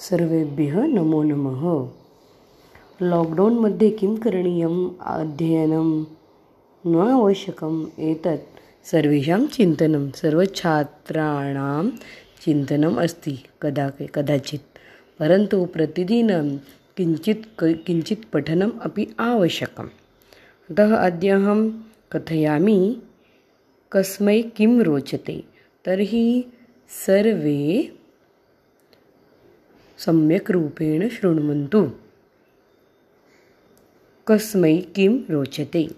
सर्वेभ्यः नमो नमः। लाक्डौन्मध्ये किं करणीयम्? अध्ययनं न आवश्यकम्। एतत् सर्वेषां चिन्तनं। सर्वछात्राणां चिन्तनम् अस्ति। कदा कदाचित्। परन्तु प्रतिदिनं किञ्चित् किञ्चित् पठनम् अपि आवश्यकम्। अतः अद्य अहं कथयामि, कस्मै किं रोचते? तर्हि सर्वे सम्यक् रूपेण शृण्वन्तु। कस्मै किं रोचते?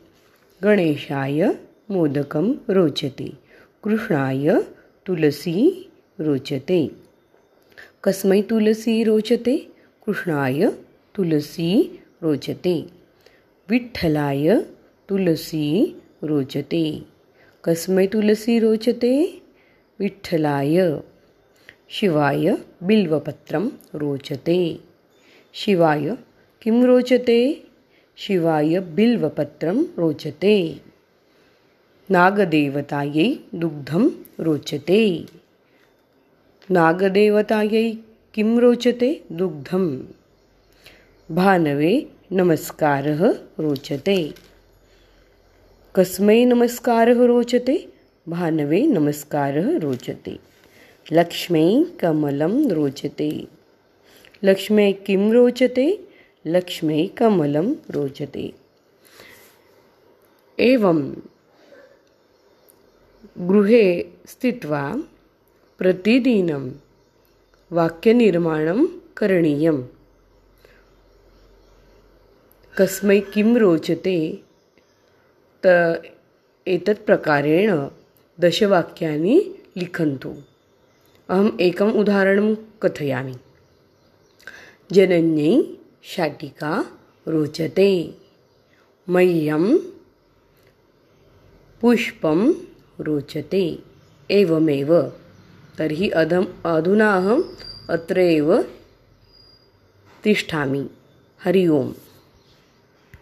गणेशाय मोदकं रोचते। कृष्णाय तुलसी रोचते। कस्मै तुलसी रोचते, कृष्णाय तुलसी रोचते। विठ्ठलाय तुलसी रोचते। कस्मै तुलसी रोचते, विठ्ठलाय शिवाय बिल्वपत्रं रोचते। शिवाय किं रोचते? शिवाय बिल्वपत्रं रोचते। नागदेवतायै दुग्धं रोचते। नागदेवतायै किं रोचते? दुग्धं भानवे नमस्कारः रोचते। कस्मै नमस्कारः रोचते, भानवे नमस्कारः रोचते। लक्ष्मै कमलं रोचते। लक्ष्मै किं रोचते? लक्ष्मै कमलं रोचते। एवं गृहे स्थित्वा प्रतिदिनं वाक्यनिर्माणं करणीयं कस्मै किं रोचते? त एतत् प्रकारेण दशवाक्यानि लिखन्तु। अहम् एकम् उदाहरणं कथयामि। जनन्यै शाटिका रोचते। मह्यं पुष्पं रोचते। एवमेव। तर्हि अधम् अधुना अहम् अत्र एव तिष्ठामि। हरि ओम्।